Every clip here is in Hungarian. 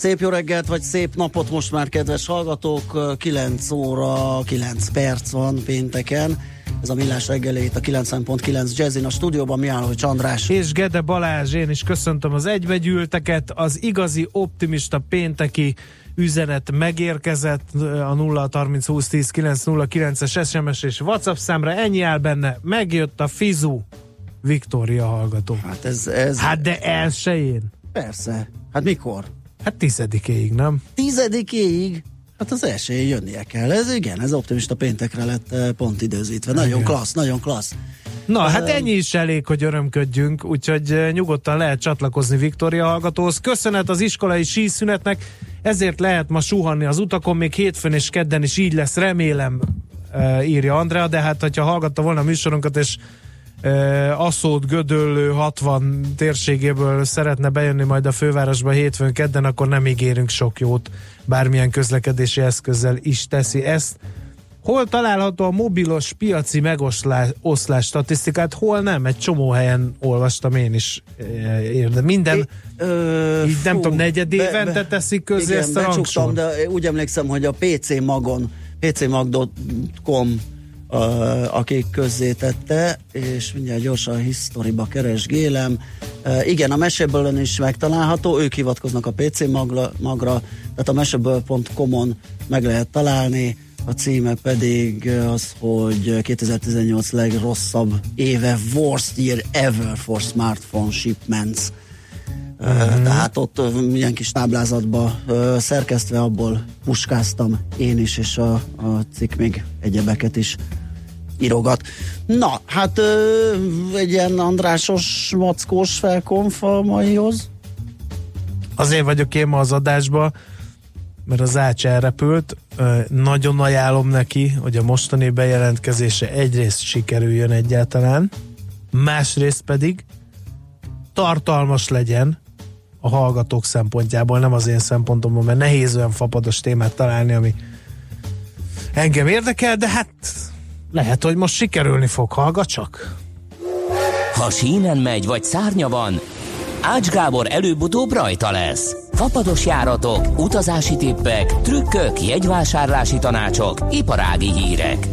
Szép jó reggelt, vagy szép napot most már, kedves hallgatók. 9 óra, 9 perc van pénteken. Ez a Millás reggelét a 90.9 Jazzin a stúdióban Mihály Csandrás. És Gede Balázs, én is köszöntöm az egybegyűlteket. Az igazi optimista pénteki üzenet megérkezett a 0 30 20 10 909 es SMS és WhatsApp számra. Ennyi áll benne. Megjött a Fizu Viktória hallgató. Hát ez, ez... Hát de elsőjén. Persze. Hát mikor? Hát tizedikéig, nem? Tizedikéig? Hát az első jönnie kell. Ez igen, ez optimista péntekre lett eh, pont időzítve. Nagyon igen. klassz, nagyon klassz. Na, hát ennyi is elég, hogy örömködjünk, úgyhogy eh, nyugodtan lehet csatlakozni Viktória hallgatóhoz. Köszönet az iskolai síszünetnek, ezért lehet ma suhanni az utakon, még hétfőn és kedden is így lesz, remélem, eh, írja Andrea, de hát, hogyha hallgatta volna a műsorunkat, és Aszód, Gödöllő 60 térségéből szeretne bejönni majd a fővárosba hétfőn kedden, akkor nem ígérünk sok jót, bármilyen közlekedési eszközzel is teszi ezt. Hol található a mobilos piaci megoszlás statisztikát, hol nem? Egy csomó helyen olvastam én is érde. Minden, é, ö, így fú, nem tudom, negyed évente be, teszik közé igen, ezt a rangsor. de úgy emlékszem, hogy a PC magon, pcmag.com akik közzétette, és mindjárt gyorsan a historiba keresgélem. Igen, a meseből is megtalálható, ők hivatkoznak a PC magra, magra tehát a meseből.com-on meg lehet találni, a címe pedig az, hogy 2018 legrosszabb éve, worst year ever for smartphone shipments. Uh-huh. Tehát ott milyen kis táblázatba szerkesztve abból puskáztam én is, és a, a cikk még egyebeket is írogat. Na, hát ö, egy ilyen Andrásos, mackós felkonf a maihoz. Azért vagyok én ma az adásba, mert az Ács elrepült. Nagyon ajánlom neki, hogy a mostani bejelentkezése egyrészt sikerüljön egyáltalán, másrészt pedig tartalmas legyen a hallgatók szempontjából, nem az én szempontomból, mert nehéz olyan fapados témát találni, ami engem érdekel, de hát lehet, hogy most sikerülni fog, hallgat csak. Ha sínen megy, vagy szárnya van, Ács Gábor előbb-utóbb rajta lesz. Fapados járatok, utazási tippek, trükkök, jegyvásárlási tanácsok, iparági hírek.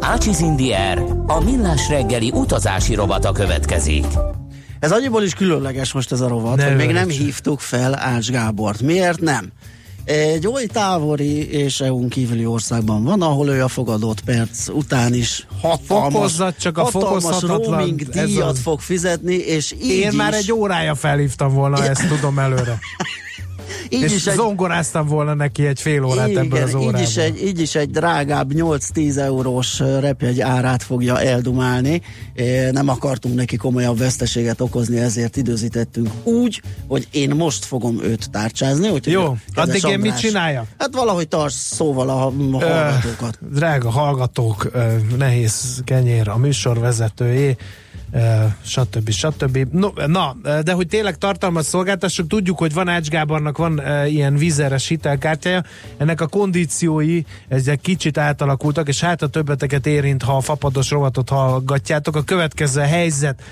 Ácsiz Indier, a millás reggeli utazási rovata következik. Ez annyiból is különleges most ez a rovat, ne hogy még nem hívtuk fel Ács Gábort. Miért nem? Egy oly távoli és EU-n kívüli országban van, ahol ő a fogadott perc után is hatalmas, csak a hatalmas roaming díjat az... fog fizetni, és így Én is... már egy órája felhívtam volna, ezt tudom előre. Így és is egy, zongoráztam volna neki egy fél órát igen, ebből az órában. Így is, egy, így is egy drágább 8-10 eurós repjegy árát fogja eldumálni. Nem akartunk neki komolyabb veszteséget okozni, ezért időzítettünk úgy, hogy én most fogom őt tárcsázni. Úgy, Jó, addig én mit csinálja? Hát valahogy tarts szóval a, a hallgatókat. Ö, drága hallgatók, nehéz kenyér a műsorvezetőjé stb. stb. No, na, de hogy tényleg tartalmat szolgáltassuk, tudjuk, hogy van Ács Gábornak van ilyen vízeres hitelkártyája, ennek a kondíciói ezek kicsit átalakultak, és hát a többeteket érint, ha a fapados rovatot hallgatjátok. A következő helyzet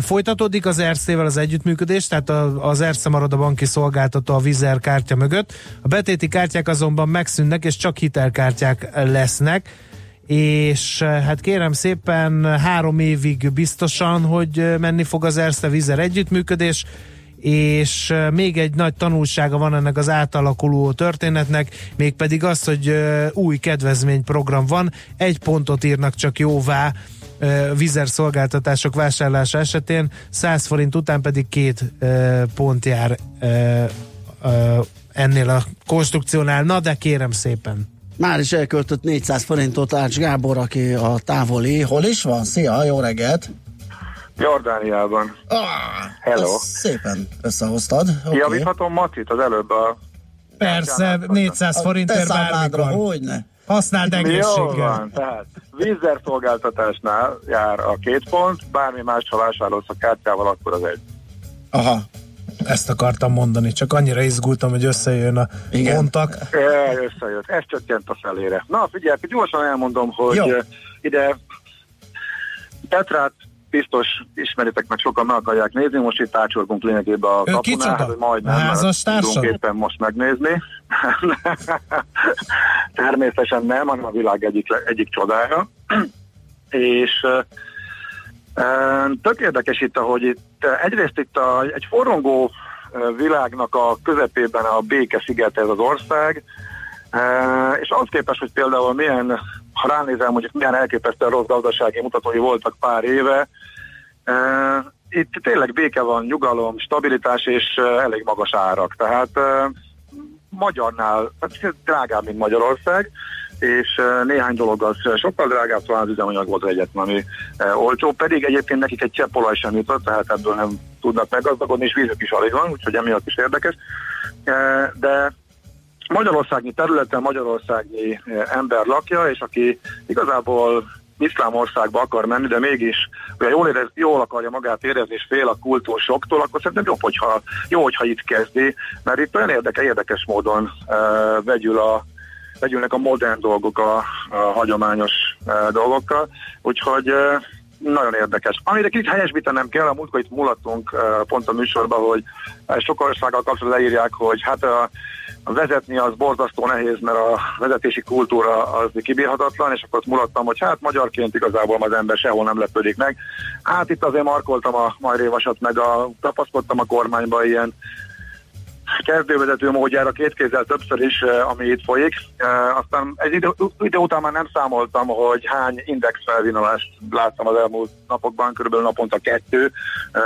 Folytatódik az Erszével az együttműködés, tehát az Ersze marad a banki szolgáltató a Vizer kártya mögött. A betéti kártyák azonban megszűnnek, és csak hitelkártyák lesznek és eh, hát kérem szépen három évig biztosan, hogy eh, menni fog az Erste Vizer együttműködés, és eh, még egy nagy tanulsága van ennek az átalakuló történetnek, mégpedig az, hogy új kedvezményprogram van, egy pontot írnak csak jóvá vizer szolgáltatások vásárlása esetén, 100 forint után pedig két pont jár ennél a konstrukciónál, na de kérem szépen. Már is elköltött 400 forintot Ács Gábor, aki a távoli. Hol is van? Szia, jó reggelt! Jordániában. Ah, Hello. Szépen összehoztad. Okay. Javíthatom Macit az előbb a Persze, 400 forintért bármikor. Hogyne. Használd Jó egészséggel. van, tehát vízerszolgáltatásnál jár a két pont, bármi más, ha vásárolsz a kártyával, akkor az egy. Aha, ezt akartam mondani, csak annyira izgultam, hogy összejön a Igen. kontak. E, összejött, ez csökkent a felére. Na figyelj, gyorsan elmondom, hogy Jó. Ide Petrát biztos ismeritek meg, sokan meg akarják nézni, most itt ácsorgunk lényegében a hogy majdnem házastársad? tudunk éppen most megnézni. Természetesen nem, hanem a világ egyik, egyik csodája. És tök érdekes itt, ahogy itt egyrészt itt a, egy forrongó világnak a közepében a béke sziget ez az ország, és ahhoz képest, hogy például milyen, ha ránézel, mondjuk milyen elképesztően rossz gazdasági mutatói voltak pár éve, itt tényleg béke van, nyugalom, stabilitás és elég magas árak. Tehát magyarnál, hát drágább, mint Magyarország, és néhány dolog az sokkal drágább, talán az üzemanyag volt egyetlen, ami olcsó, pedig egyébként nekik egy csepp olaj sem jutott, tehát ebből nem tudnak meggazdagodni, és vízük is alig van, úgyhogy emiatt is érdekes. De Magyarországi területen Magyarországi ember lakja, és aki igazából iszlám országba akar menni, de mégis ugye jól, érez, jól akarja magát érezni, és fél a kultúrsoktól, akkor szerintem jobb, hogyha, jó, hogyha itt kezdi, mert itt olyan érdekes, érdekes módon uh, vegyül a, vegyülnek a modern dolgok a, a hagyományos uh, dolgokkal, úgyhogy uh, nagyon érdekes. Amire kicsit helyesbítenem kell, a múltkor itt mulattunk uh, pont a műsorban, hogy uh, sok országgal kapcsolatban leírják, hogy hát a, a vezetni az borzasztó nehéz, mert a vezetési kultúra az kibírhatatlan, és akkor mulattam, hogy hát magyarként igazából az ember sehol nem lepődik meg. Hát itt azért markoltam a majrévasat, meg a, tapasztaltam a kormányba ilyen kezdővezető módjára két kézzel többször is, eh, ami itt folyik. Eh, Aztán egy idő, idő után már nem számoltam, hogy hány index felvinolást láttam az elmúlt napokban, körülbelül naponta kettő eh,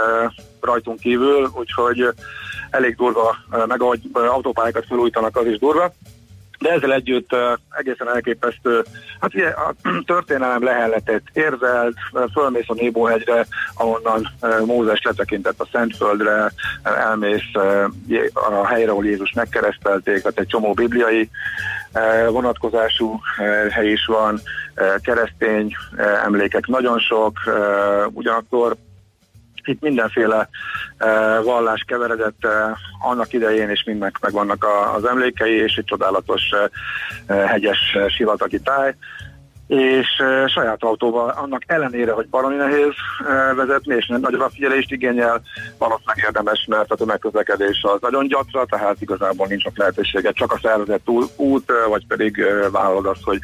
rajtunk kívül, úgyhogy elég durva, meg ahogy autópályákat felújítanak, az is durva. De ezzel együtt egészen elképesztő, hát ugye a történelem lehelletett érzelt, fölmész a Nébóhegyre, ahonnan Mózes letekintett a Szentföldre, elmész a helyre, ahol Jézus megkeresztelték, tehát egy csomó bibliai vonatkozású hely is van, keresztény emlékek nagyon sok, ugyanakkor itt mindenféle uh, vallás keveredett uh, annak idején, és mindnek megvannak a, az emlékei, és egy csodálatos uh, hegyes sivatagi táj. És saját autóval annak ellenére, hogy baromi nehéz vezetni, és nagyobb a figyelést igényel, valószínűleg érdemes, mert a tömegközlekedés az nagyon gyatra, tehát igazából nincs ott lehetősége, csak a szervezett út, vagy pedig vállalod azt, hogy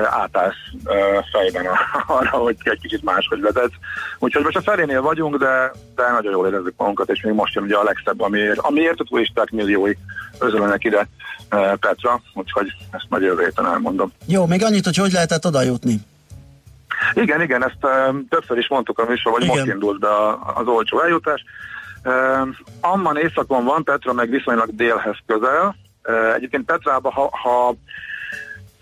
uh, átállsz uh, fejben arra, hogy egy kicsit máshogy vezet. Úgyhogy most a felénél vagyunk, de, de nagyon jól érezzük magunkat, és még most jön ugye a legszebb, amiért, amiért a turisták milliói özölnek ide uh, Petra, úgyhogy ezt majd jövő héten elmondom. Jó, még annyit, hogy hogy lehetett oda jutni. Igen, igen, ezt um, többször is mondtuk a műsor, hogy Igen. most indult be az olcsó eljutás. Um, Amman északon van, Petra meg viszonylag délhez közel. Uh, egyébként Petrába, ha, ha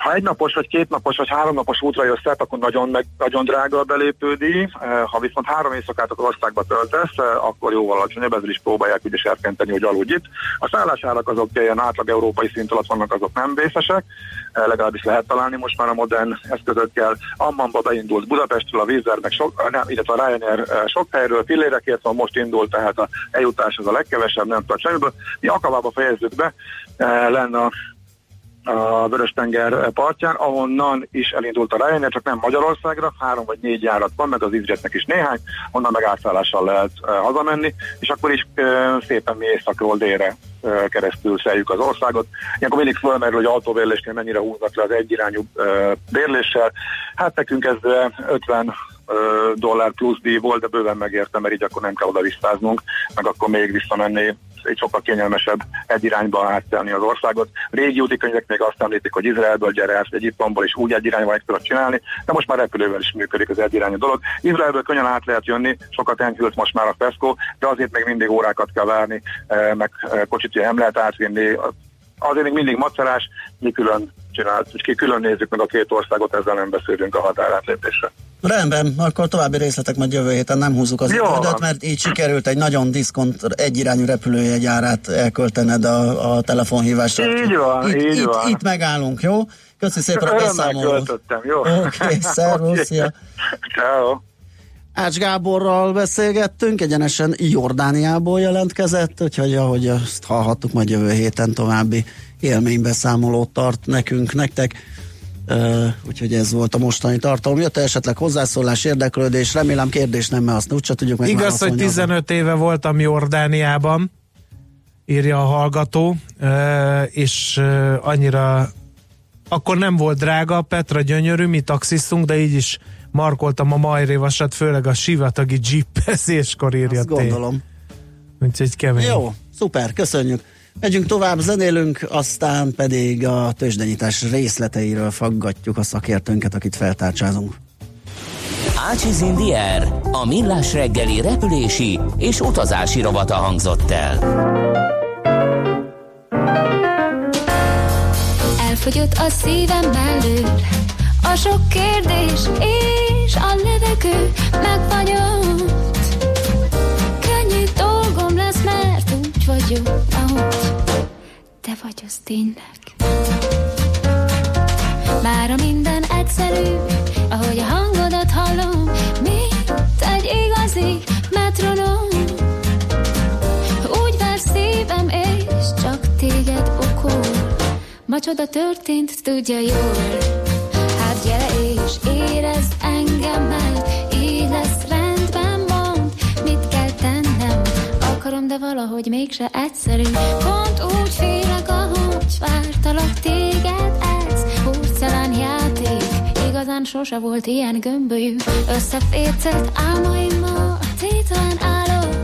ha egy vagy két napos, vagy három napos útra jössz át, akkor nagyon, meg, nagyon drága a belépődi. Eh, Ha viszont három éjszakát az országba töltesz, eh, akkor jóval alacsonyabb, ezzel is próbálják ugye serkenteni, hogy aludj itt. A szállásárak azok ilyen átlag európai szint alatt vannak, azok nem vészesek, Eh, legalábbis lehet találni most már a modern eszközökkel. Ammanba beindult Budapestről, a Vízer, meg sok, nem, illetve a Ryanair sok helyről, pillérekért van, most indult, tehát a eljutás az a legkevesebb, nem tart semmiből. Mi Akavába fejezzük be, lenne a a Vörös-tenger partján, ahonnan is elindult a Ryanair, csak nem Magyarországra, három vagy négy járat van, meg az EasyJetnek is néhány, onnan meg átszállással lehet hazamenni, és akkor is szépen mi északról délre keresztül szeljük az országot. Ilyenkor mindig fölmerül, hogy autóbérlésnél mennyire húznak le az egyirányú bérléssel. Hát nekünk ez uh, 50 ö, dollár plusz díj volt, de bőven megérte, mert így akkor nem kell oda visszáznunk, meg akkor még visszamenni egy sokkal kényelmesebb egy irányba áttelni az országot. Régi úti könyvek még azt említik, hogy Izraelből gyere át, Egyiptomból is úgy egy irányba meg tudod csinálni, de most már repülővel is működik az egy irányú dolog. Izraelből könnyen át lehet jönni, sokat enkült most már a Fesco, de azért még mindig órákat kell várni, eh, meg eh, kocsit nem lehet átvinni. Azért még mindig macerás, mi külön csinált, külön nézzük meg a két országot, ezzel nem beszélünk a határátlépésre. Rendben, akkor további részletek majd jövő héten nem húzzuk az időt, mert így sikerült egy nagyon diszkont egyirányú repülőjegyárát elköltened a, a telefonhívásra. Így van, itt, így itt, van. Itt megállunk, jó? Köszi szépen a beszámolót. jó? Oké, okay, szervusz, okay. Ciao. Ács Gáborral beszélgettünk, egyenesen Jordániából jelentkezett, úgyhogy ahogy azt hallhattuk, majd jövő héten további élménybeszámolót tart nekünk, nektek. Uh, úgyhogy ez volt a mostani tartalom. Jött esetleg hozzászólás, érdeklődés, remélem kérdés nem, mert azt úgyse tudjuk meg Igaz, hogy 15 éve voltam Jordániában, írja a hallgató, uh, és uh, annyira akkor nem volt drága, Petra gyönyörű, mi taxisztunk, de így is markoltam a majrévasat, főleg a sivatagi jeepezéskor írja Azt gondolom. Úgyhogy kemény. Jó, szuper, köszönjük. Megyünk tovább, zenélünk, aztán pedig a tőzsdenyítás részleteiről faggatjuk a szakértőnket, akit feltárcsázunk. Ácsiz Indier, a millás reggeli repülési és utazási rovata hangzott el. Elfogyott a szívem mellől, a sok kérdés és a levegő megfagyott. Vagy az tényleg. Már a minden egyszerű, ahogy a hangodat hallom, mint egy igazi metronom. Úgy vár szívem, és csak téged okol. Ma történt, tudja jól. Hát gyere és érezd engem, mert valahogy mégse egyszerű. Pont úgy félek, ahogy vártalak téged, ez porcelán játék. Igazán sose volt ilyen gömbölyű, összefércelt álmaimmal, tételen állok,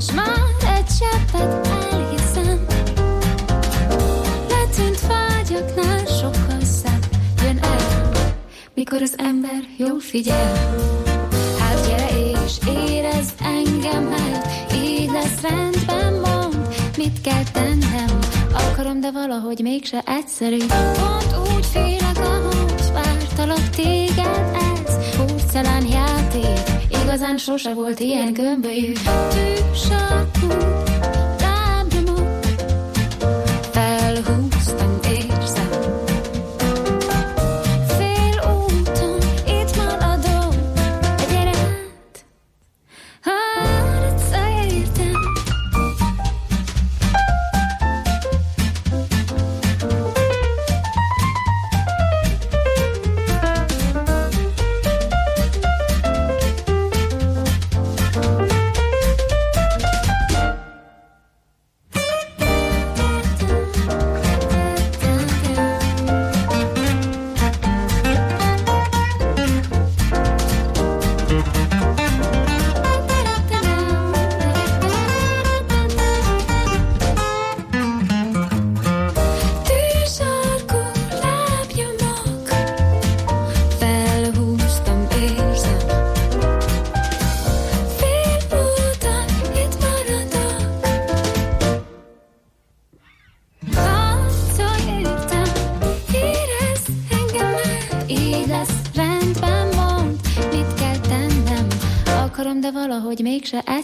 s már egy cseppet elhiszem. Letűnt vágyaknál sokkal szebb jön el, mikor az ember jól figyel. Hát gyere és érezd engem, lesz rendben, mond, mit kell tennem. Akarom, de valahogy mégse egyszerű. Pont úgy félek, ahogy vártalak téged, ez porcelán játék. Igazán sose volt ilyen gömbölyű. Tűsarkú,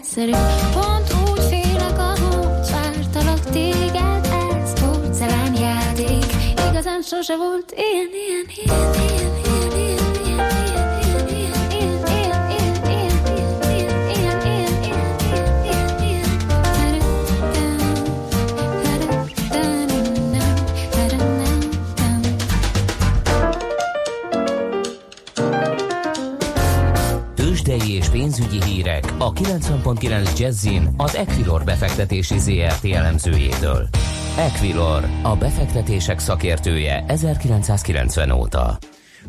said. Tőzsdei és pénzügyi hírek a 90.9 Jazzin az Equilor befektetési ZRT elemzőjétől. Equilor, a befektetések szakértője 1990 óta.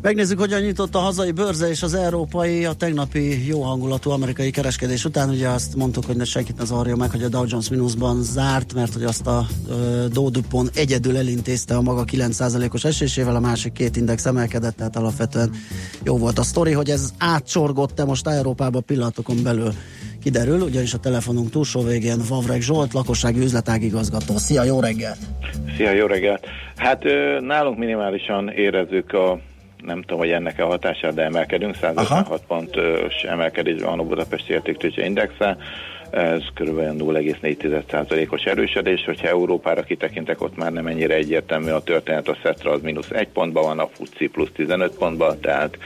Megnézzük, hogyan nyitott a hazai bőrze és az európai a tegnapi jó hangulatú amerikai kereskedés után. Ugye azt mondtuk, hogy ne senkit ne zavarja meg, hogy a Dow Jones mínuszban zárt, mert hogy azt a ö, egyedül elintézte a maga 9%-os esésével, a másik két index emelkedett, tehát alapvetően jó volt a sztori, hogy ez átsorgott-e most Európába pillanatokon belül kiderül, ugyanis a telefonunk túlsó végén Vavreg Zsolt, lakossági üzletágigazgató. Szia, jó reggelt! Szia, jó reggelt! Hát nálunk minimálisan érezzük a nem tudom, hogy ennek a hatására, de emelkedünk, 156 pontos emelkedés van a Budapesti Értéktőzsde Indexe, ez kb. 0,4%-os erősödés, hogyha Európára kitekintek, ott már nem ennyire egyértelmű a történet, a Szetra az mínusz 1 pontban van, a FUCI plusz 15 pontban, tehát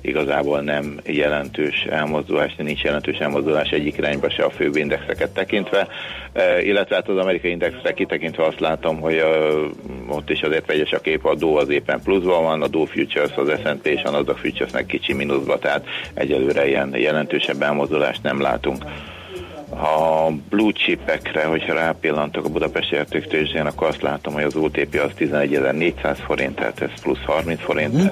igazából nem jelentős elmozdulás, nincs jelentős elmozdulás egyik irányba se a főbb indexeket tekintve, e, illetve hát az amerikai indexre kitekintve azt látom, hogy uh, ott is azért vegyes a kép, a Dow az éppen pluszban van, a Dow Futures, az S&P és a Nasdaq Futuresnek kicsi mínuszban, tehát egyelőre ilyen jelentősebb elmozdulást nem látunk a blue chipekre, hogyha rápillantok a Budapesti értéktőzsdén, akkor azt látom, hogy az OTP az 11.400 forint, tehát ez plusz 30 forint. Mm.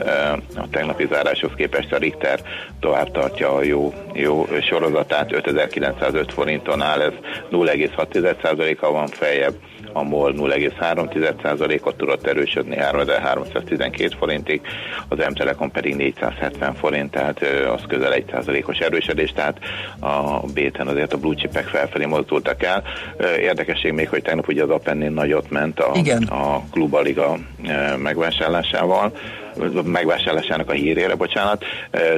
A tegnapi záráshoz képest a Richter tovább tartja a jó, jó sorozatát, 5905 forinton áll, ez 0,6%-a van feljebb a MOL 0,3%-ot tudott erősödni 3312 forintig, az M-Telekom pedig 470 forint, tehát az közel 1%-os erősödés, tehát a B-ten azért a blue chipek felfelé mozdultak el. Érdekesség még, hogy tegnap ugye az Apennin nagyot ment a, Igen. a Klubaliga megvásárlásával, megvásárlásának a hírére, bocsánat,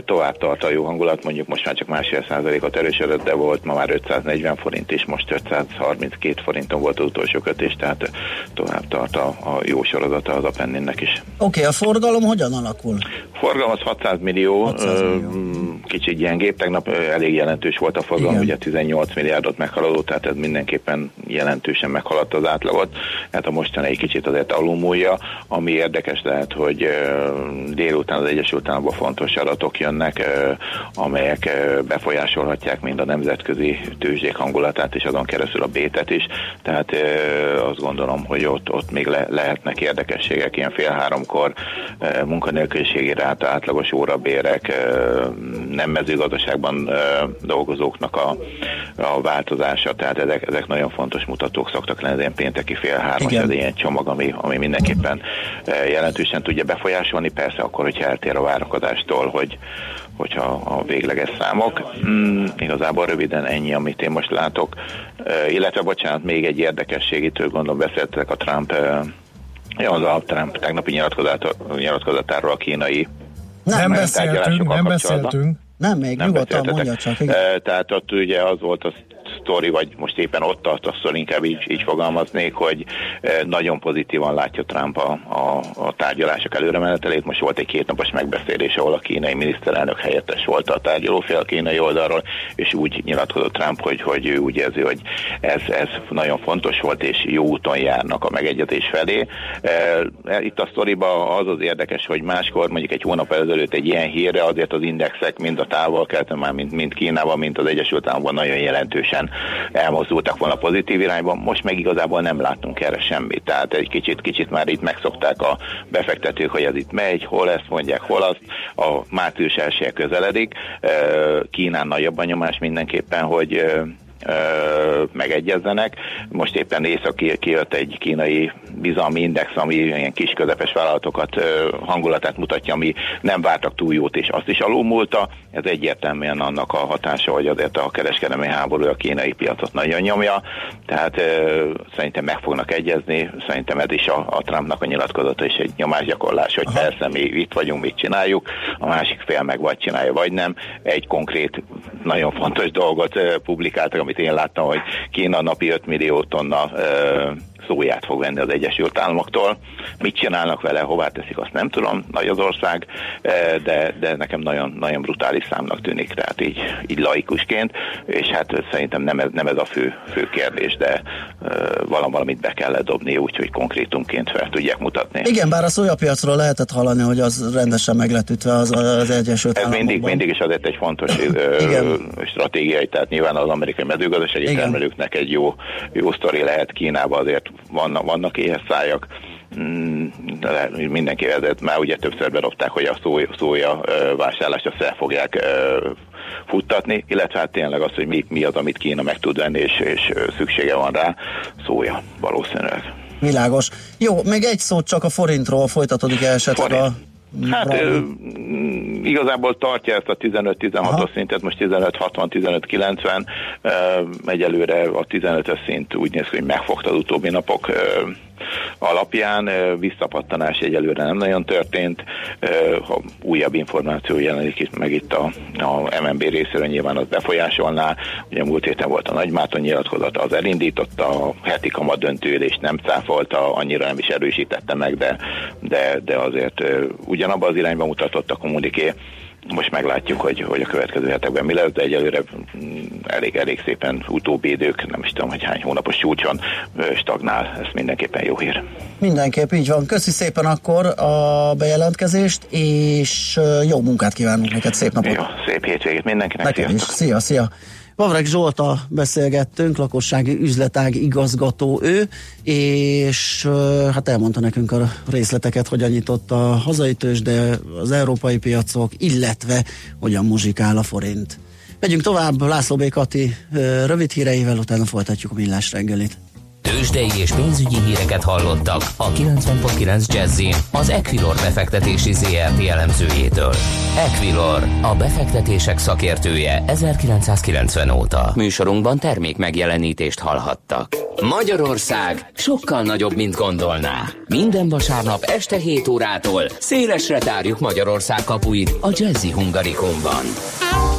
tovább tart a jó hangulat, mondjuk most már csak másfél százalékot erősödött, de volt ma már 540 forint, és most 532 forinton volt az utolsó kötés, tehát tovább tart a, a jó sorozata az a Penninnek is. Oké, okay, a forgalom hogyan alakul? Forgalom az 600 millió, 600 millió. kicsit gyengébb, tegnap elég jelentős volt a forgalom, Igen. ugye 18 milliárdot meghaladó, tehát ez mindenképpen jelentősen meghaladta az átlagot, hát a mostani egy kicsit azért alulmúlja, ami érdekes lehet, hogy délután az Egyesült Államokban fontos adatok jönnek, amelyek befolyásolhatják mind a nemzetközi tőzsdék hangulatát, és azon keresztül a bétet is. Tehát azt gondolom, hogy ott, ott még le, lehetnek érdekességek, ilyen fél háromkor munkanélküliségi ráta, átlagos órabérek, nem mezőgazdaságban dolgozóknak a, a változása, tehát ezek, ezek nagyon fontos mutatók szoktak lenni, ilyen pénteki fél három, ez ilyen csomag, ami, ami mindenképpen jelentősen tudja befolyásolni javasolni, persze akkor, hogyha eltér a várakozástól, hogy hogyha a végleges számok. Mm, igazából röviden ennyi, amit én most látok. Uh, illetve, bocsánat, még egy érdekesség, itt gondolom beszéltek a Trump, uh, ja, az a Trump tegnapi nyilatkozatáról a kínai nem beszéltünk, nem beszéltünk. Nem, még nem nyugodtan mondja csak. Igen. Tehát ott ugye az volt az sztori, vagy most éppen ott tart, azt inkább így, így fogalmaznék, hogy eh, nagyon pozitívan látja Trump a, a, a tárgyalások előremenetelét. Most volt egy kétnapos megbeszélés, ahol a kínai miniszterelnök helyettes volt a tárgyalófél kínai oldalról, és úgy nyilatkozott Trump, hogy, hogy ő úgy érzi, hogy ez, ez nagyon fontos volt, és jó úton járnak a megegyezés felé. Eh, itt a sztoriban az az érdekes, hogy máskor mondjuk egy hónap ezelőtt egy ilyen hírre azért az indexek mind a távol már, mint, mint Kínában, mint az Egyesült Államokban nagyon jelentősen elmozdultak volna pozitív irányban, most meg igazából nem látunk erre semmit. Tehát egy kicsit, kicsit már itt megszokták a befektetők, hogy ez itt megy, hol ezt mondják, hol azt. A március elsője közeledik. Kínán nagyobb a nyomás mindenképpen, hogy megegyezzenek. Most éppen észak kijött egy kínai bizalmi index, ami ilyen kis közepes vállalatokat hangulatát mutatja, ami nem vártak túl jót, és azt is alulmúlta. Ez egyértelműen annak a hatása, hogy azért a kereskedelmi háború a kínai piacot nagyon nyomja, tehát szerintem meg fognak egyezni, szerintem ez is a, a Trumpnak a nyilatkozata és egy nyomásgyakorlás, hogy Aha. persze mi itt vagyunk, mit csináljuk, a másik fél meg vagy csinálja, vagy nem. Egy konkrét, nagyon fontos dolgot publikáltak, amit én láttam, hogy Kína napi 5 millió tonna szóját fog venni az Egyesült Államoktól. Mit csinálnak vele, hová teszik, azt nem tudom, nagy az ország, de, de nekem nagyon, nagyon brutális számnak tűnik, tehát így, így laikusként, és hát szerintem nem ez, nem ez a fő, fő kérdés, de valamit be kellett dobni, úgyhogy konkrétumként fel tudják mutatni. Igen, bár a szójapiacról lehetett hallani, hogy az rendesen meg lett ütve az, az Egyesült Ez mindig, mindig is azért egy fontos stratégiai, tehát nyilván az amerikai mezőgazdasági Igen. termelőknek egy jó, jó sztori lehet Kínába azért vannak, vannak éhes szájak, mm, de mindenki vezet, már ugye többször bedobták, hogy a szója, szója vásárlást azt fel fogják futtatni, illetve hát tényleg az, hogy mi, mi az, amit Kína meg tud venni, és, és szüksége van rá, szója valószínűleg. Világos. Jó, még egy szót csak a forintról folytatódik esetleg Forint. a Hát ö, igazából tartja ezt a 15-16-os szintet, most 15-60-15-90, egyelőre a 15-ös szint úgy néz ki, hogy megfogta az utóbbi napok alapján. Visszapattanás egyelőre nem nagyon történt. Ha újabb információ jelenik meg itt a, a MNB részéről, nyilván az befolyásolná. Ugye múlt héten volt a Nagymáton nyilatkozata, az elindította, a heti kamat döntőülést nem cáfolta, annyira nem is erősítette meg, de, de, de azért ugyanabban az irányba mutatott a kommuniké most meglátjuk, hogy, hogy a következő hetekben mi lesz, de egyelőre mm, elég, elég szépen utóbbi idők, nem is tudom, hogy hány hónapos csúcson stagnál, ez mindenképpen jó hír. Mindenképp így van. Köszi szépen akkor a bejelentkezést, és jó munkát kívánunk neked, szép napot! Jó, szép hétvégét mindenkinek, Nekem is. Szia, szia! Vavreg Zsolta beszélgettünk, lakossági üzletág igazgató ő, és hát elmondta nekünk a részleteket, hogyan nyitott a hazai tőzs, de az európai piacok, illetve hogyan muzsikál a forint. Megyünk tovább, László B. Rövid híreivel, utána folytatjuk a millás reggelit. Tőzsdei és pénzügyi híreket hallottak a 90.9 jazz az Equilor befektetési ZRT elemzőjétől. Equilor, a befektetések szakértője 1990 óta. Műsorunkban termék megjelenítést hallhattak. Magyarország sokkal nagyobb, mint gondolná. Minden vasárnap este 7 órától szélesre tárjuk Magyarország kapuit a Jazzy Hungarikumban.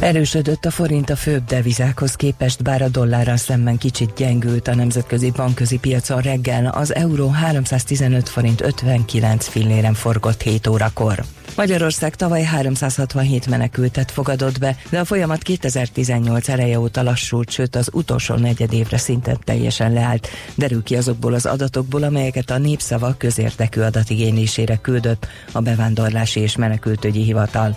Erősödött a forint a főbb devizákhoz képest, bár a dollárral szemben kicsit gyengült a nemzetközi bankközi piacon reggel, az euró 315 forint 59 filléren forgott 7 órakor. Magyarország tavaly 367 menekültet fogadott be, de a folyamat 2018 eleje óta lassult, sőt az utolsó negyed évre szinten teljesen leállt. Derül ki azokból az adatokból, amelyeket a Népszava közértekű adatigénylésére küldött a Bevándorlási és Menekültügyi Hivatal.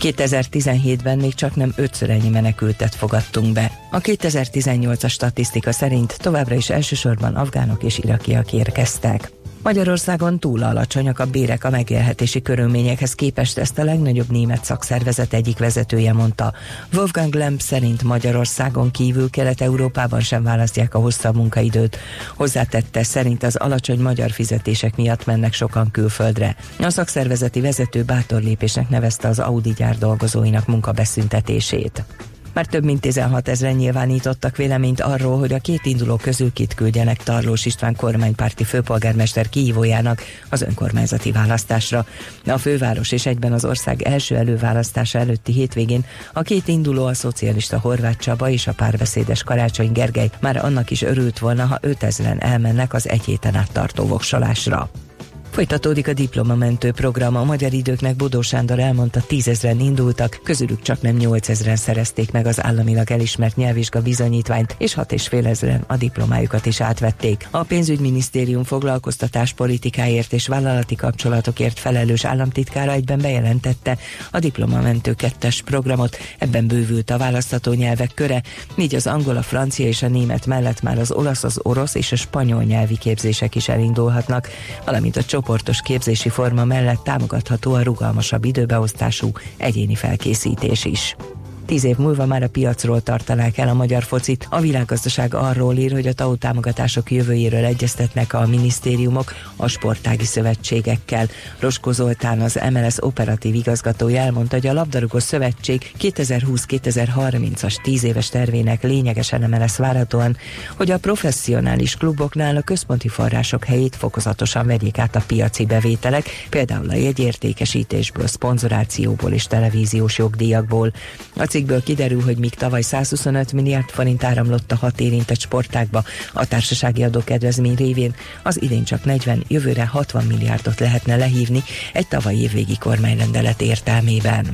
2017-ben még csak nem ötször ennyi menekültet fogadtunk be. A 2018-as statisztika szerint továbbra is elsősorban afgánok és irakiak érkeztek. Magyarországon túl alacsonyak a bérek a megélhetési körülményekhez képest, ezt a legnagyobb német szakszervezet egyik vezetője mondta. Wolfgang Lemp szerint Magyarországon kívül Kelet-Európában sem választják a hosszabb munkaidőt. Hozzátette, szerint az alacsony magyar fizetések miatt mennek sokan külföldre. A szakszervezeti vezető bátor lépésnek nevezte az Audi gyár dolgozóinak munkabeszüntetését. Már több mint 16 ezeren nyilvánítottak véleményt arról, hogy a két induló közül kit küldjenek Tarlós István kormánypárti főpolgármester kihívójának az önkormányzati választásra. A főváros és egyben az ország első előválasztása előtti hétvégén a két induló a szocialista Horváth Csaba és a párbeszédes Karácsony Gergely már annak is örült volna, ha 5000-en elmennek az egy héten át tartó voksolásra. Folytatódik a diplomamentő program. A magyar időknek Bodó Sándor elmondta, tízezren indultak, közülük csak nem nyolcezren szerezték meg az államilag elismert nyelvvizsga bizonyítványt, és hat és fél ezeren a diplomájukat is átvették. A pénzügyminisztérium foglalkoztatás politikáért és vállalati kapcsolatokért felelős államtitkára egyben bejelentette a diplomamentő kettes programot, ebben bővült a választható nyelvek köre, így az angol, a francia és a német mellett már az olasz, az orosz és a spanyol nyelvi képzések is elindulhatnak, valamint a csoportos képzési forma mellett támogatható a rugalmasabb időbeosztású egyéni felkészítés is. Tíz év múlva már a piacról tartanák el a magyar focit. A világgazdaság arról ír, hogy a TAU támogatások jövőjéről egyeztetnek a minisztériumok a sportági szövetségekkel. Rosko Zoltán, az MLS operatív igazgatója elmondta, hogy a labdarúgó szövetség 2020-2030-as tíz éves tervének lényegesen emelesz várhatóan, hogy a professzionális kluboknál a központi források helyét fokozatosan vegyék át a piaci bevételek, például a jegyértékesítésből, szponzorációból és televíziós jogdíjakból. A cikkből kiderül, hogy míg tavaly 125 milliárd forint áramlott a hat érintett sportákba a társasági adókedvezmény révén, az idén csak 40, jövőre 60 milliárdot lehetne lehívni egy tavalyi évvégi kormányrendelet értelmében.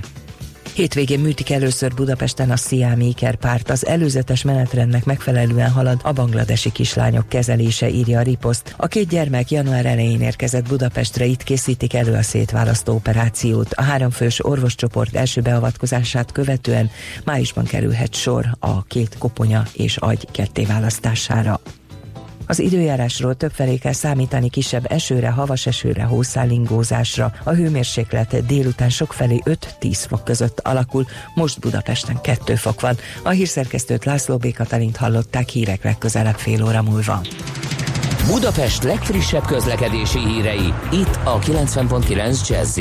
Hétvégén műtik először Budapesten a Siam párt. Az előzetes menetrendnek megfelelően halad a bangladesi kislányok kezelése, írja a riposzt. A két gyermek január elején érkezett Budapestre, itt készítik elő a szétválasztó operációt. A háromfős orvoscsoport első beavatkozását követően májusban kerülhet sor a két koponya és agy kettéválasztására. Az időjárásról többfelé kell számítani kisebb esőre, havas esőre, hószálingózásra. A hőmérséklet délután sokfelé 5-10 fok között alakul, most Budapesten 2 fok van. A hírszerkesztőt László B. Katalint hallották hírek legközelebb fél óra múlva. Budapest legfrissebb közlekedési hírei, itt a 90.9 jazz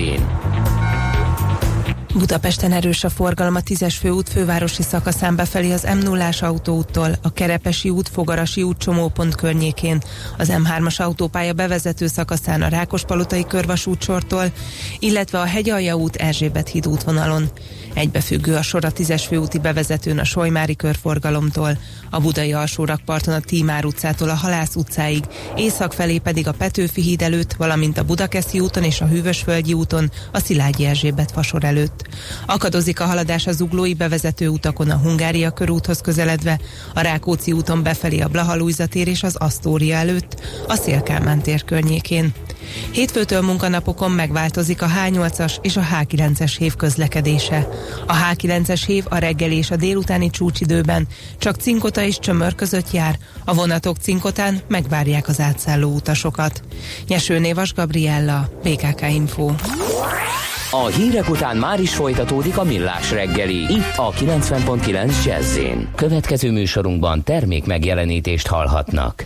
Budapesten erős a forgalom a 10-es főút fővárosi szakaszán befelé az m 0 autóúttól, a Kerepesi út, Fogarasi út csomópont környékén, az M3-as autópálya bevezető szakaszán a Rákospalotai körvasútsortól, illetve a Hegyalja út Erzsébet híd útvonalon. Egybefüggő a sor a 10-es főúti bevezetőn a Solymári körforgalomtól, a Budai alsórakparton a Tímár utcától a Halász utcáig, észak felé pedig a Petőfi híd előtt, valamint a Budakeszi úton és a Hűvösvölgyi úton a Szilágyi Erzsébet fasor előtt. Akadozik a haladás az uglói bevezető utakon a Hungária körúthoz közeledve, a Rákóczi úton befelé a Blahalújza tér és az Asztória előtt, a Szélkálmán tér környékén. Hétfőtől munkanapokon megváltozik a H8-as és a H9-es hév közlekedése. A H9-es hév a reggel és a délutáni csúcsidőben csak Cinkota és Csömör között jár, a vonatok Cinkotán megvárják az átszálló utasokat. Nyeső Névas Gabriella, BKK Info. A hírek után már is folytatódik a millás reggeli, itt a 90.9 jazz Következő műsorunkban termék megjelenítést hallhatnak.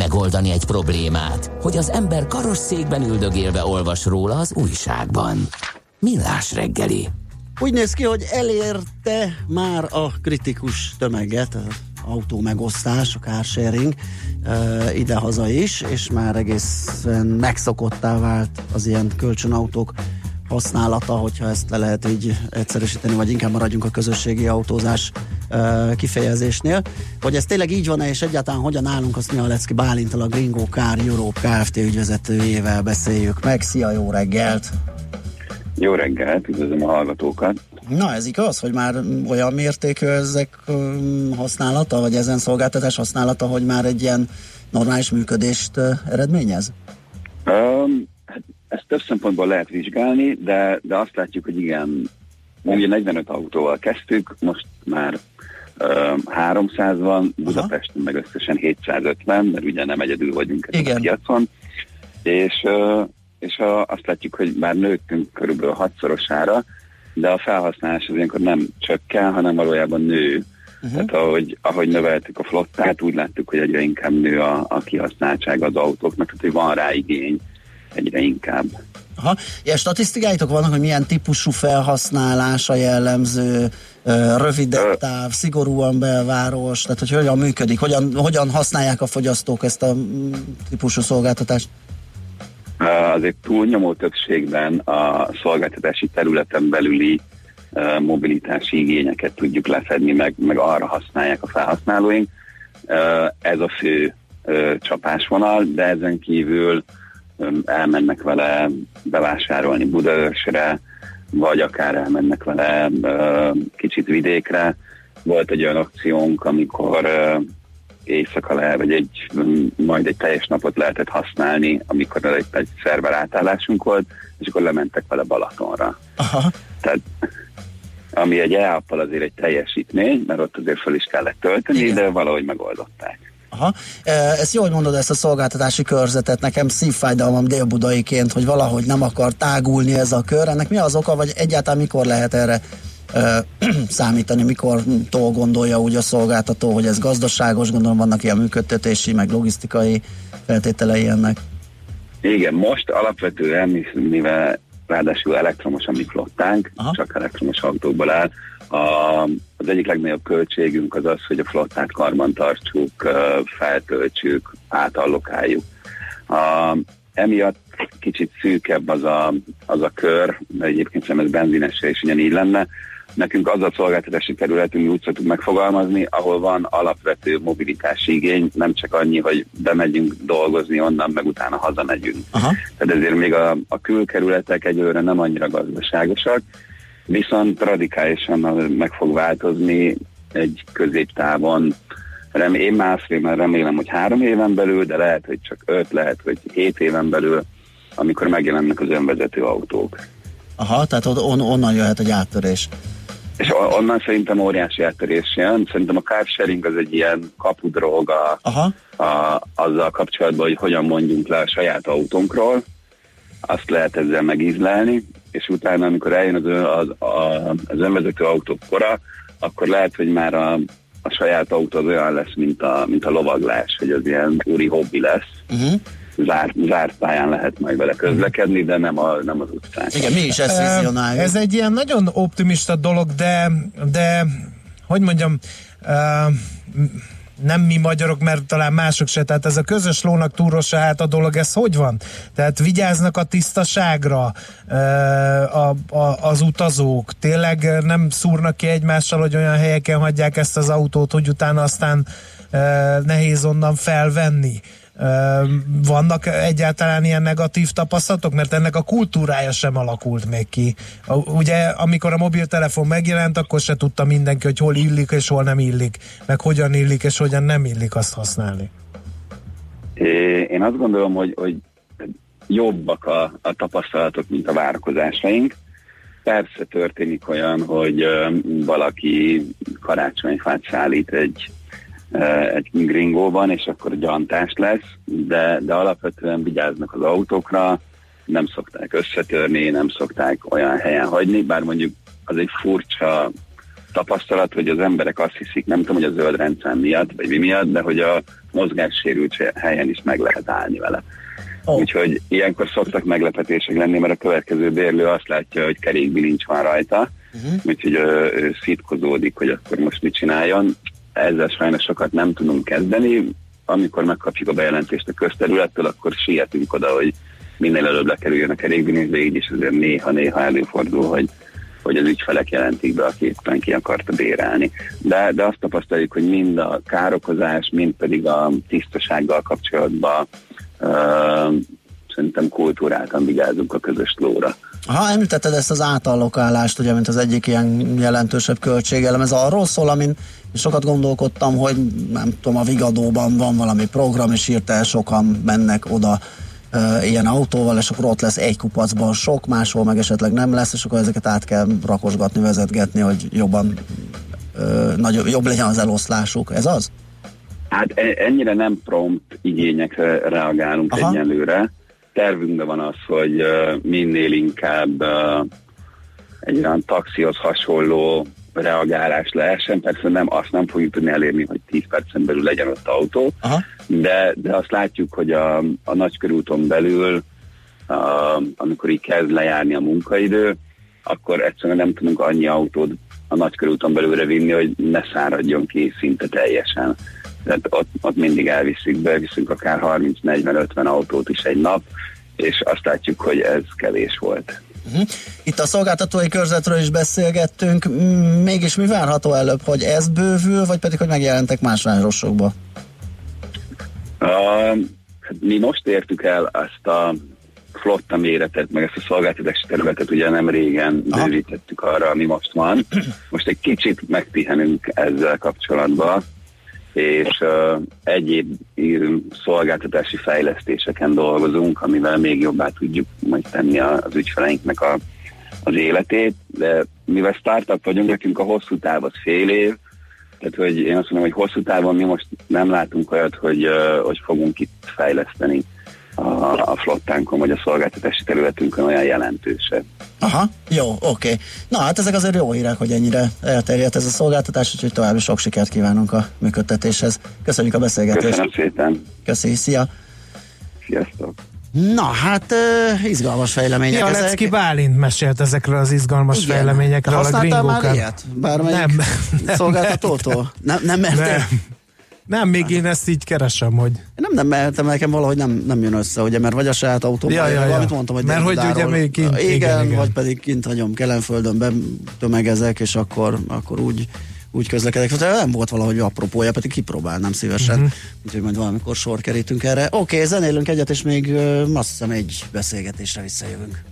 Megoldani egy problémát, hogy az ember karosszékben üldögélve olvas róla az újságban. Millás reggeli. Úgy néz ki, hogy elérte már a kritikus tömeget, a autó megosztás, a carsharing idehaza is, és már egészen megszokottá vált az ilyen kölcsönautók használata, hogyha ezt le lehet így egyszerűsíteni, vagy inkább maradjunk a közösségi autózás kifejezésnél. Hogy ez tényleg így van-e, és egyáltalán hogyan állunk, azt mi a Lecki Bálintal, a Gringo Car Europe Kft. ügyvezetőjével beszéljük meg. Szia, jó reggelt! Jó reggelt, üdvözlöm a hallgatókat! Na, ez igaz, hogy már olyan mértékű ezek használata, vagy ezen szolgáltatás használata, hogy már egy ilyen normális működést eredményez? Um, hát ezt több szempontból lehet vizsgálni, de, de azt látjuk, hogy igen, ugye 45 autóval kezdtük, most már 300 van, Budapesten meg összesen 750, mert ugye nem egyedül vagyunk ezen igen. a piacon, és, és a, azt látjuk, hogy már nőttünk körülbelül hatszorosára, de a felhasználás az ilyenkor nem csökken, hanem valójában nő. Uh-huh. Tehát ahogy, ahogy növeltük a flottát, úgy láttuk, hogy egyre inkább nő a, a kihasználtság az autóknak, tehát hogy van rá igény egyre inkább. Aha. Ilyen statisztikáitok vannak, hogy milyen típusú felhasználása jellemző, rövidebb táv, szigorúan belváros, tehát hogy hogyan működik, hogyan, hogyan használják a fogyasztók ezt a mm, típusú szolgáltatást? Azért túlnyomó többségben a szolgáltatási területen belüli mobilitási igényeket tudjuk lefedni, meg, meg arra használják a felhasználóink. Ez a fő csapásvonal, de ezen kívül elmennek vele bevásárolni Budaörsre, vagy akár elmennek vele kicsit vidékre. Volt egy olyan akciónk, amikor éjszaka lehet, vagy egy, majd egy teljes napot lehetett használni, amikor egy, egy szerver átállásunk volt, és akkor lementek vele Balatonra. Aha. Tehát ami egy e azért egy teljesítmény, mert ott azért fel is kellett tölteni, Igen. de valahogy megoldották. Aha. Ezt jól mondod, ezt a szolgáltatási körzetet, nekem szívfájdalmam délbudaiként, hogy valahogy nem akar tágulni ez a kör. Ennek mi az oka, vagy egyáltalán mikor lehet erre számítani, mikor tól gondolja úgy a szolgáltató, hogy ez gazdaságos, gondolom vannak ilyen működtetési, meg logisztikai feltételei ennek. Igen, most alapvetően, mivel ráadásul elektromos a mi flottánk, Aha. csak elektromos autókból áll, a, az egyik legnagyobb költségünk az az, hogy a flottát karban tartsuk, feltöltsük, átallokáljuk. A, emiatt kicsit szűkebb az a, az a kör, de egyébként szerintem ez benzinesre is ugyanígy lenne. Nekünk az a szolgáltatási területünk, úgy szoktuk megfogalmazni, ahol van alapvető mobilitási igény, nem csak annyi, hogy bemegyünk dolgozni onnan, meg utána hazamegyünk. Aha. Tehát ezért még a, a külkerületek egyőre nem annyira gazdaságosak, viszont radikálisan meg fog változni egy középtávon. Rem, én másfél, remélem, hogy három éven belül, de lehet, hogy csak öt, lehet, hogy hét éven belül, amikor megjelennek az önvezető autók. Aha, tehát on, onnan jöhet egy áttörés. És onnan szerintem óriási áttörés jön. Szerintem a car sharing az egy ilyen kapudrog a, Aha. A, azzal kapcsolatban, hogy hogyan mondjunk le a saját autónkról. Azt lehet ezzel megízlelni, és utána, amikor eljön az, az, az önvezető autók kora, akkor lehet, hogy már a, a saját autó az olyan lesz, mint a, mint a lovaglás, hogy az ilyen úri hobbi lesz. Uh-huh. Zárt, zárt pályán lehet majd vele közlekedni, de nem, a, nem az utcán. Igen, mi is ezt vizionáljuk. Ez egy ilyen nagyon optimista dolog, de, de hogy mondjam, uh, nem mi magyarok, mert talán mások se, tehát ez a közös lónak túrosa hát a dolog, ez hogy van? Tehát vigyáznak a tisztaságra a, a, az utazók, tényleg nem szúrnak ki egymással, hogy olyan helyeken hagyják ezt az autót, hogy utána aztán nehéz onnan felvenni. Vannak egyáltalán ilyen negatív tapasztalatok? Mert ennek a kultúrája sem alakult még ki. Ugye, amikor a mobiltelefon megjelent, akkor se tudta mindenki, hogy hol illik és hol nem illik, meg hogyan illik és hogyan nem illik azt használni. Én azt gondolom, hogy, hogy jobbak a, a tapasztalatok, mint a várakozásaink. Persze történik olyan, hogy valaki karácsonyfát szállít egy egy gringóban, és akkor gyantás lesz, de, de alapvetően vigyáznak az autókra, nem szokták összetörni, nem szokták olyan helyen hagyni, bár mondjuk az egy furcsa tapasztalat, hogy az emberek azt hiszik, nem tudom, hogy a zöld rendszer miatt, vagy mi miatt, de hogy a mozgássérült helyen is meg lehet állni vele. Oh. Úgyhogy ilyenkor szoktak meglepetések lenni, mert a következő bérlő azt látja, hogy kerékbilincs van rajta, uh-huh. úgyhogy ő, ő szitkozódik, hogy akkor most mit csináljon ezzel sajnos sokat nem tudunk kezdeni. Amikor megkapjuk a bejelentést a közterülettől, akkor sietünk oda, hogy minél előbb lekerüljön a kerékbinézbe, így is azért néha-néha előfordul, hogy hogy az ügyfelek jelentik be, aki éppen ki akarta bérelni. De, de azt tapasztaljuk, hogy mind a károkozás, mind pedig a tisztasággal kapcsolatban uh, szerintem kultúráltan vigyázunk a közös lóra. Ha említetted ezt az átallokálást, ugye, mint az egyik ilyen jelentősebb költségelem, ez arról szól, amin sokat gondolkodtam, hogy nem tudom, a Vigadóban van valami program, és hirtelen sokan mennek oda uh, ilyen autóval, és akkor ott lesz egy kupacban sok, máshol meg esetleg nem lesz, és akkor ezeket át kell rakosgatni, vezetgetni, hogy jobban uh, nagyobb, jobb legyen az eloszlásuk. Ez az? Hát e, ennyire nem prompt igényekre reagálunk Aha. egyelőre. Tervünkben van az, hogy minél inkább egy olyan taxihoz hasonló reagálás lehessen. Persze nem, azt nem fogjuk tudni elérni, hogy 10 percen belül legyen ott autó, Aha. De, de azt látjuk, hogy a, a nagykörúton belül, a, amikor így kezd lejárni a munkaidő, akkor egyszerűen nem tudunk annyi autót a nagykörúton belőle vinni, hogy ne száradjon ki szinte teljesen. Tehát ott, ott mindig elviszik be, viszünk akár 30-40-50 autót is egy nap, és azt látjuk, hogy ez kevés volt. Uh-huh. Itt a szolgáltatói körzetről is beszélgettünk, mégis mi várható előbb, hogy ez bővül, vagy pedig, hogy megjelentek más városokba? Uh, mi most értük el ezt a flotta méretet, meg ezt a szolgáltatási területet ugye nem régen Aha. bővítettük arra, ami most van. Most egy kicsit megpihenünk ezzel kapcsolatban, és uh, egyéb szolgáltatási fejlesztéseken dolgozunk, amivel még jobbá tudjuk majd tenni az ügyfeleinknek a, az életét, de mivel startup vagyunk, nekünk a hosszú táv az fél év, tehát hogy én azt mondom, hogy hosszú távon mi most nem látunk olyat, hogy, uh, hogy fogunk itt fejleszteni a, a flottánkon, vagy a szolgáltatási területünkön olyan jelentőse. Aha, jó, oké. Okay. Na hát ezek azért jó hírek, hogy ennyire elterjedt ez a szolgáltatás, úgyhogy további sok sikert kívánunk a működtetéshez. Köszönjük a beszélgetést. Köszönöm szépen. Köszönjük, szia. Sziasztok. Na, hát uh, izgalmas fejlemények ja, ezek. Lecki Bálint mesélt ezekről az izgalmas Igen. fejleményekről a gringókat. már ilyet? Bármelyik nem, nem, szolgáltatótól? Nem, nem, nem, nem. Nem, még én ezt így keresem, hogy... Én nem, nem mehetem, nekem valahogy nem, nem jön össze, ugye, mert vagy a saját autóban, ja, ja, ja. valamit mondtam, hogy Mert hogy ugye még kint, igen, igen, igen, vagy pedig kint hagyom Kelenföldön, tömegezek, és akkor, akkor úgy, úgy közlekedek. Nem volt valahogy apropója, pedig kipróbálnám szívesen. Uh-huh. Úgyhogy majd valamikor sor kerítünk erre. Oké, okay, zenélünk egyet, és még azt hiszem egy beszélgetésre visszajövünk.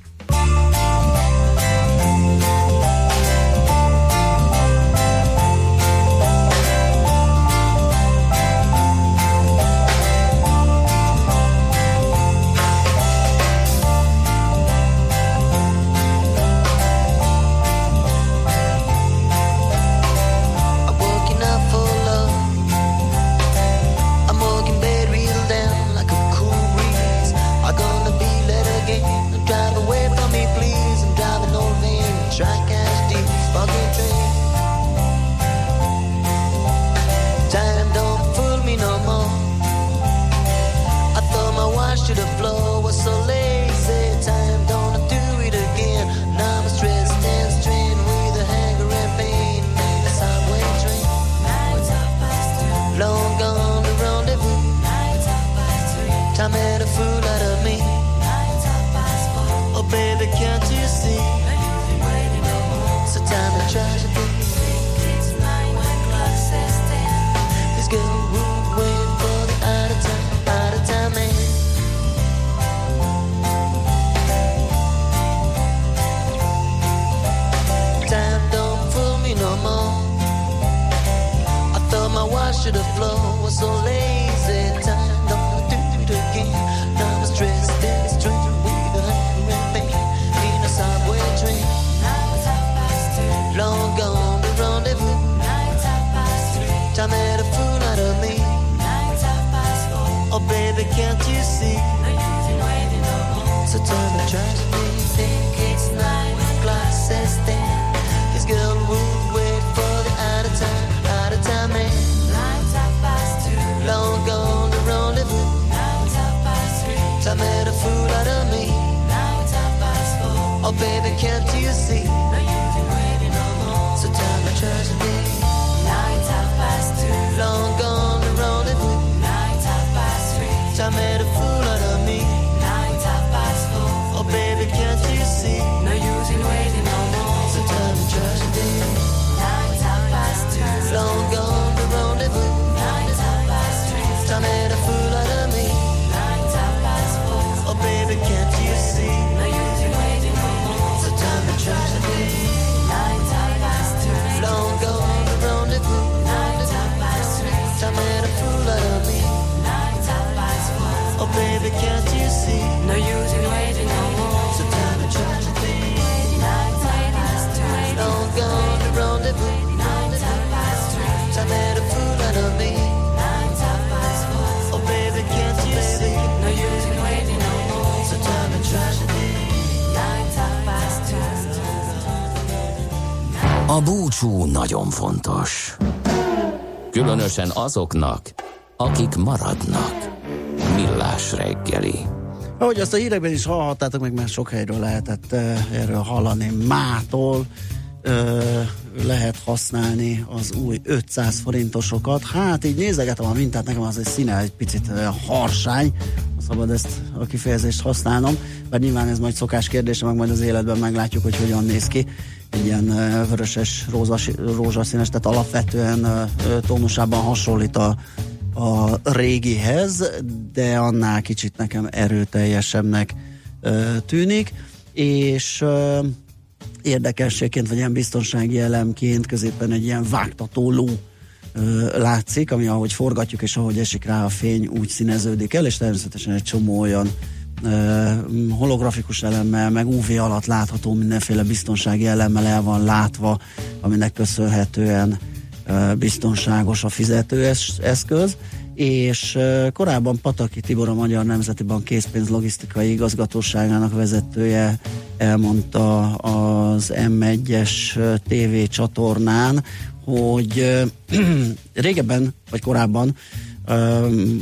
I made a fool out of me. Nine's half past four. Oh, baby, can't you see? No use in waiting no more. So turn the trash, me. Think it's nine o'clock, says then. His girl would wait for the out of time, out of time man. Nine's half past two. Long gone the rendezvous. Nine's half past three. I made a fool out of me. Nine's half past four. Oh, baby, can't you see? A búcsú nagyon fontos. Különösen azoknak, akik maradnak. Millás reggeli. Ahogy azt a hírekben is hallhattátok, meg már sok helyről lehetett uh, erről hallani. Mától uh, lehet használni az új 500 forintosokat. Hát így nézegetem a mintát, nekem az egy színe egy picit uh, harsány, szabad ezt a kifejezést használnom, bár nyilván ez majd szokás kérdése, meg majd az életben meglátjuk, hogy hogyan néz ki. Egy ilyen vöröses, rózas, rózsaszínes, tehát alapvetően tónusában hasonlít a, a régihez, de annál kicsit nekem erőteljesebbnek tűnik, és érdekességként, vagy ilyen biztonsági elemként középen egy ilyen vágtató ló látszik, ami ahogy forgatjuk és ahogy esik rá a fény, úgy színeződik el, és természetesen egy csomó olyan holografikus elemmel, meg UV alatt látható mindenféle biztonsági elemmel el van látva, aminek köszönhetően biztonságos a fizetőeszköz és korábban Pataki Tibor, a Magyar Nemzeti Bank készpénz logisztikai igazgatóságának vezetője elmondta az M1-es TV csatornán, hogy régebben, vagy korábban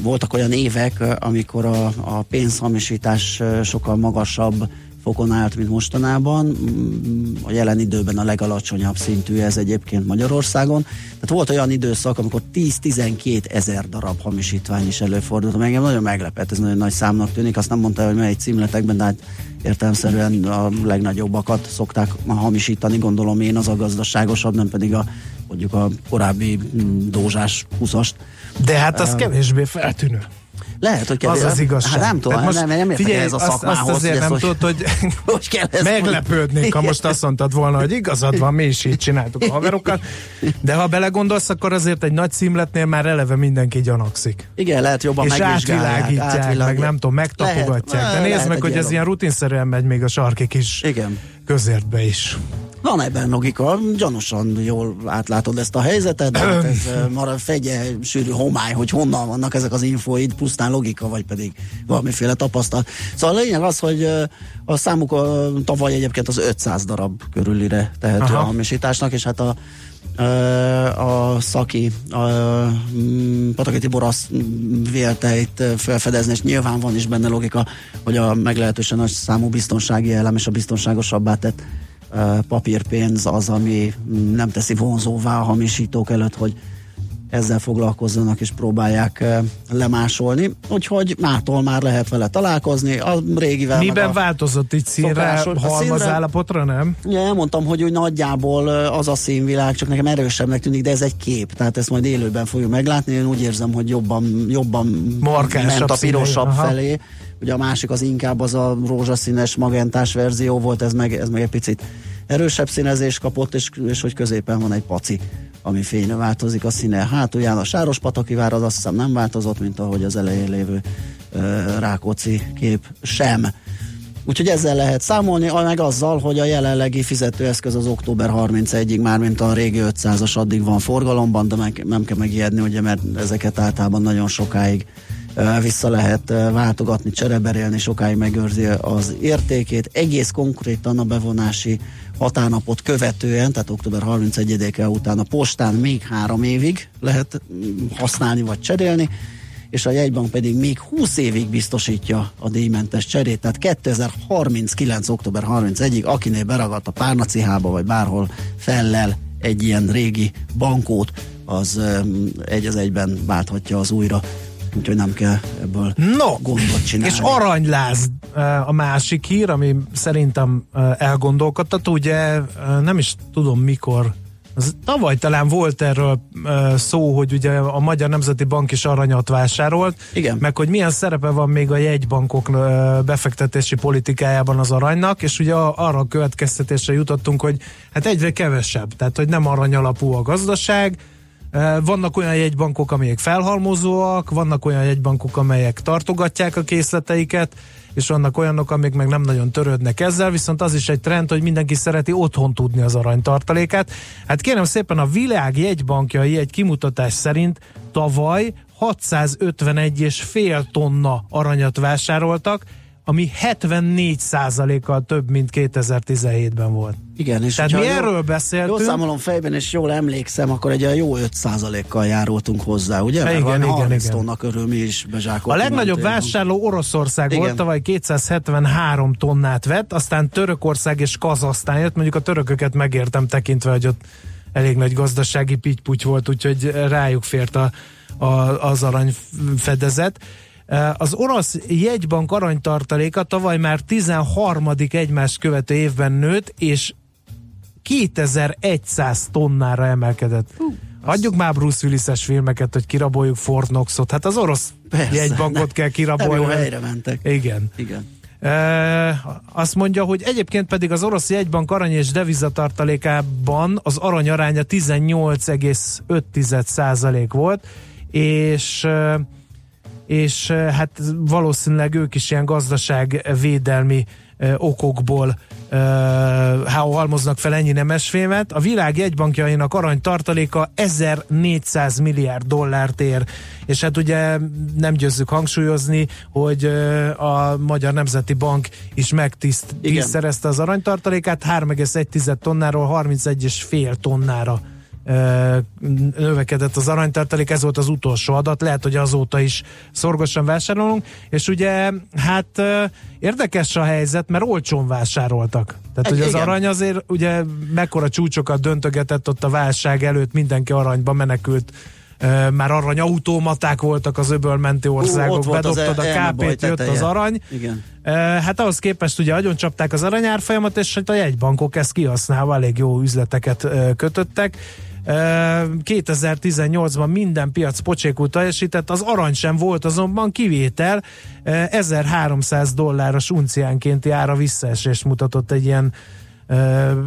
voltak olyan évek, amikor a, a pénzhamisítás sokkal magasabb fokon állt, mint mostanában. Mm, A jelen időben a legalacsonyabb szintű ez egyébként Magyarországon. Tehát volt olyan időszak, amikor 10-12 ezer darab hamisítvány is előfordult. ami Engem nagyon meglepett, ez nagyon nagy számnak tűnik. Azt nem mondta, hogy mely címletekben, de hát értelemszerűen a legnagyobbakat szokták hamisítani, gondolom én, az a gazdaságosabb, nem pedig a mondjuk a korábbi mm, dózsás 20-ast. De hát az kevésbé feltűnő. Lehet, hogy Az az igazság. Hát nem tudom, most nem, nem értek figyelj, ez a azt, szakmához. azt azért hogy nem tudod, hogy hogy kell ezt meglepődnék, ha most azt mondtad volna, hogy igazad van, mi is így csináltuk a haverokkal. De ha belegondolsz, akkor azért egy nagy címletnél már eleve mindenki gyanakszik. Igen, lehet jobban és megvizsgálják. átvilágítják, meg nem tudom, megtapogatják. Lehet, De nézd meg, hogy ez ilyen rutinszerűen megy még a sarki kis Igen. közértbe is. Van ebben logika, gyanúsan jól átlátod ezt a helyzetet, de hát ez marad fegye, sűrű homály, hogy honnan vannak ezek az infóid, pusztán logika, vagy pedig valamiféle tapasztalat. Szóval a lényeg az, hogy a számuk a, tavaly egyébként az 500 darab körülire tehető Aha. a hamisításnak, és hát a a szaki, a mm, Pataki Tibor azt vélte itt felfedezni, és nyilván van is benne logika, hogy a meglehetősen nagy számú biztonsági elem és a biztonságosabbá tett papírpénz az, ami nem teszi vonzóvá a hamisítók előtt, hogy ezzel foglalkozzanak és próbálják lemásolni. Úgyhogy mától már lehet vele találkozni. A régivel Miben a, változott itt színre, halmaz színre- állapotra, nem? Ja, elmondtam, hogy úgy nagyjából az a színvilág, csak nekem erősebbnek tűnik, de ez egy kép, tehát ezt majd élőben fogjuk meglátni. Én úgy érzem, hogy jobban, jobban Markánsabb ment a pirosabb színei, aha. Ugye a másik az inkább az a rózsaszínes, magentás verzió volt, ez meg, ez meg egy picit erősebb színezést kapott, és, és hogy középen van egy paci, ami fényre változik a színe. Hátulján a sáros pataki vár az azt hiszem nem változott, mint ahogy az elején lévő ö, Rákóczi kép sem. Úgyhogy ezzel lehet számolni, meg azzal, hogy a jelenlegi fizetőeszköz az október 31-ig, már mint a régi 500-as addig van forgalomban, de meg, nem kell megijedni, ugye, mert ezeket általában nagyon sokáig vissza lehet ö, váltogatni, csereberélni, sokáig megőrzi az értékét. Egész konkrétan a bevonási határnapot követően, tehát október 31-e után a postán még három évig lehet mm, használni vagy cserélni, és a jegybank pedig még 20 évig biztosítja a díjmentes cserét, tehát 2039. október 31-ig, akinél beragadt a párnacihába, vagy bárhol fellel egy ilyen régi bankót, az um, egy az egyben válthatja az újra, úgyhogy nem kell ebből No, gondot csinálni. és aranyláz eh, a másik hír, ami szerintem eh, elgondolkodtató, ugye eh, nem is tudom mikor, az, tavaly talán volt erről szó, hogy ugye a Magyar Nemzeti Bank is aranyat vásárolt, Igen. meg hogy milyen szerepe van még a jegybankok eh, befektetési politikájában az aranynak, és ugye arra a következtetésre jutottunk, hogy hát egyre kevesebb, tehát hogy nem arany alapú a gazdaság, Vannak olyan jegybankok, amelyek felhalmozóak, vannak olyan jegybankok, amelyek tartogatják a készleteiket, és vannak olyanok, amik meg nem nagyon törődnek ezzel, viszont az is egy trend, hogy mindenki szereti otthon tudni az aranytartalékát. Hát kérem szépen, a világ jegybankjai egy kimutatás szerint tavaly 651 és fél tonna aranyat vásároltak, ami 74%-kal több, mint 2017-ben volt. Igen, és Tehát mi jól- erről Jól beszéltünk, számolom fejben, és jól emlékszem, akkor egy jó 5%-kal járultunk hozzá, ugye? Mert Igen, igen, 30 igen. tonna körül mi is A bezsákoltunk. legnagyobb a témában. vásárló Oroszország Igen. volt, tavaly 273 tonnát vett, aztán Törökország és Kazasztán jött, mondjuk a törököket megértem tekintve, hogy ott elég nagy gazdasági pitty volt, úgyhogy rájuk fért a, a, az aranyfedezet. Eh, Az orosz jegybank aranytartaléka tavaly már 13. egymást követő évben nőtt, és 2100 tonnára emelkedett. Hagyjuk már Bruce Willis-es filmeket, hogy kiraboljuk Fort Knoxot. Hát az orosz Persze, jegybankot kell Nem kirabolni. jó helyre mentek. Igen. Igen. E, azt mondja, hogy egyébként pedig az orosz jegybank arany és devizatartalékában az arany aránya 18,5% volt, és e, és e, hát valószínűleg ők is ilyen gazdaságvédelmi e, okokból e, halmoznak fel ennyi nemesfémet. A világ jegybankjainak aranytartaléka 1400 milliárd dollárt ér, és hát ugye nem győzzük hangsúlyozni, hogy a Magyar Nemzeti Bank is megtisztelezte az aranytartalékát. 3,1 tonnáról 31,5 tonnára növekedett az aranytartalék, ez volt az utolsó adat, lehet, hogy azóta is szorgosan vásárolunk, és ugye hát érdekes a helyzet, mert olcsón vásároltak. Tehát, hogy az Igen. arany azért ugye mekkora csúcsokat döntögetett ott a válság előtt, mindenki aranyba menekült már aranyautomaták voltak az öbölmenti országok, ott volt az bedobtad a KP-t, jött az teteje. arany, Igen. Hát ahhoz képest ugye agyon csapták az aranyárfolyamat, és hát a jegybankok ezt kihasználva elég jó üzleteket kötöttek. Ö, 2018-ban minden piac pocsékul teljesített, az arany sem volt azonban kivétel, Ö, 1300 dolláros unciánkénti ára visszaesést mutatott egy ilyen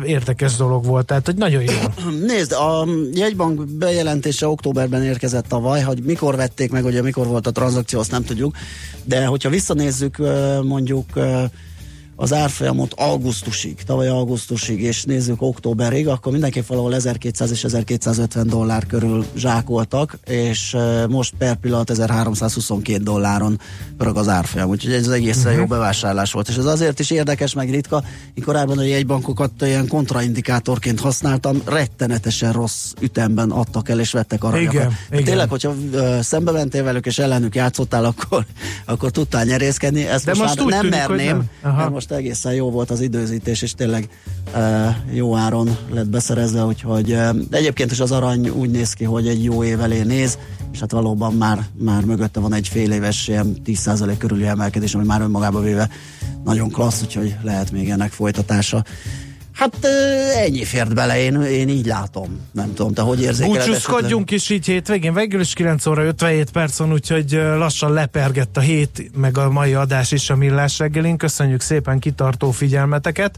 érdekes dolog volt, tehát hogy nagyon jó. Nézd, a jegybank bejelentése októberben érkezett tavaly, hogy mikor vették meg, ugye mikor volt a tranzakció, azt nem tudjuk, de hogyha visszanézzük mondjuk az árfolyamot augusztusig, tavaly augusztusig, és nézzük októberig, akkor mindenképp valahol 1200 és 1250 dollár körül zsákoltak, és most per pillanat 1322 dolláron pörög az árfolyam, úgyhogy ez egészen Mhm. jó bevásárlás volt, és ez azért is érdekes, meg ritka, én korábban a jegybankokat ilyen kontraindikátorként használtam, rettenetesen rossz ütemben adtak el és vettek aranyokat. Igen, igen. Tényleg, hogyha ö, szembe mentél velük és ellenük játszottál, akkor, akkor tudtál nyerészkedni. Ezt De most, most úgy nem tűnik, hogy merném, nem. Aha. mert most egészen jó volt az időzítés, és tényleg ö, jó áron lett beszerezve, úgyhogy de egyébként is az arany úgy néz ki, hogy egy jó év elé néz, és hát valóban már, már mögötte van egy fél éves ilyen 10% körüli emelkedés, ami már önmagába véve nagyon klassz, úgyhogy lehet még ennek folytatása. Hát ennyi fért bele, én, én így látom. Nem tudom, te hogy érzékeled? Búcsúzkodjunk is így hétvégén, végül is 9 óra 57 perc van, úgyhogy lassan lepergett a hét, meg a mai adás is a Millás reggelin. Köszönjük szépen kitartó figyelmeteket.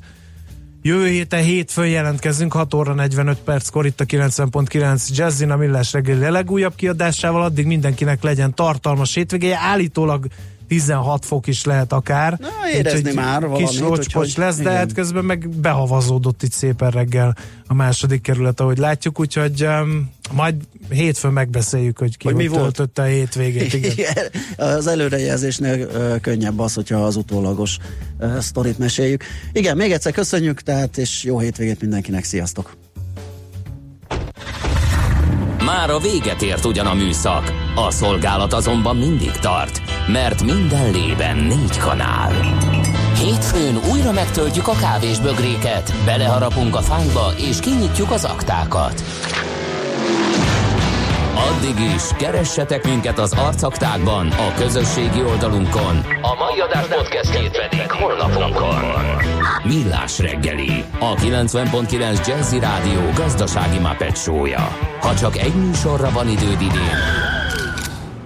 Jövő héten hétfőn jelentkezünk, 6 óra 45 perckor itt a 90.9 Jazzin a Millás reggeli legújabb kiadásával, addig mindenkinek legyen tartalmas hétvégéje, állítólag 16 fok is lehet akár. Na, érezni Úgyhogy már valamit, Kis úgyhogy lesz, de igen. hát közben meg behavazódott itt szépen reggel a második kerület, ahogy látjuk, úgyhogy um, majd hétfőn megbeszéljük, hogy ki Hogy mi hogy volt. töltötte a hétvégét. Igen. Igen. Az előrejelzésnél ö, könnyebb az, hogyha az utólagos ö, sztorit meséljük. Igen, még egyszer köszönjük, tehát és jó hétvégét mindenkinek, sziasztok! Már a véget ért ugyan a műszak, a szolgálat azonban mindig tart, mert minden lében négy kanál. Hétfőn újra megtöltjük a kávés bögréket, beleharapunk a fányba és kinyitjuk az aktákat. Addig is, keressetek minket az arcaktákban, a közösségi oldalunkon. A mai adás podcastjét pedig holnapunkon. Millás reggeli, a 90.9 Jazzy Rádió gazdasági mapetsója. Ha csak egy műsorra van időd idén,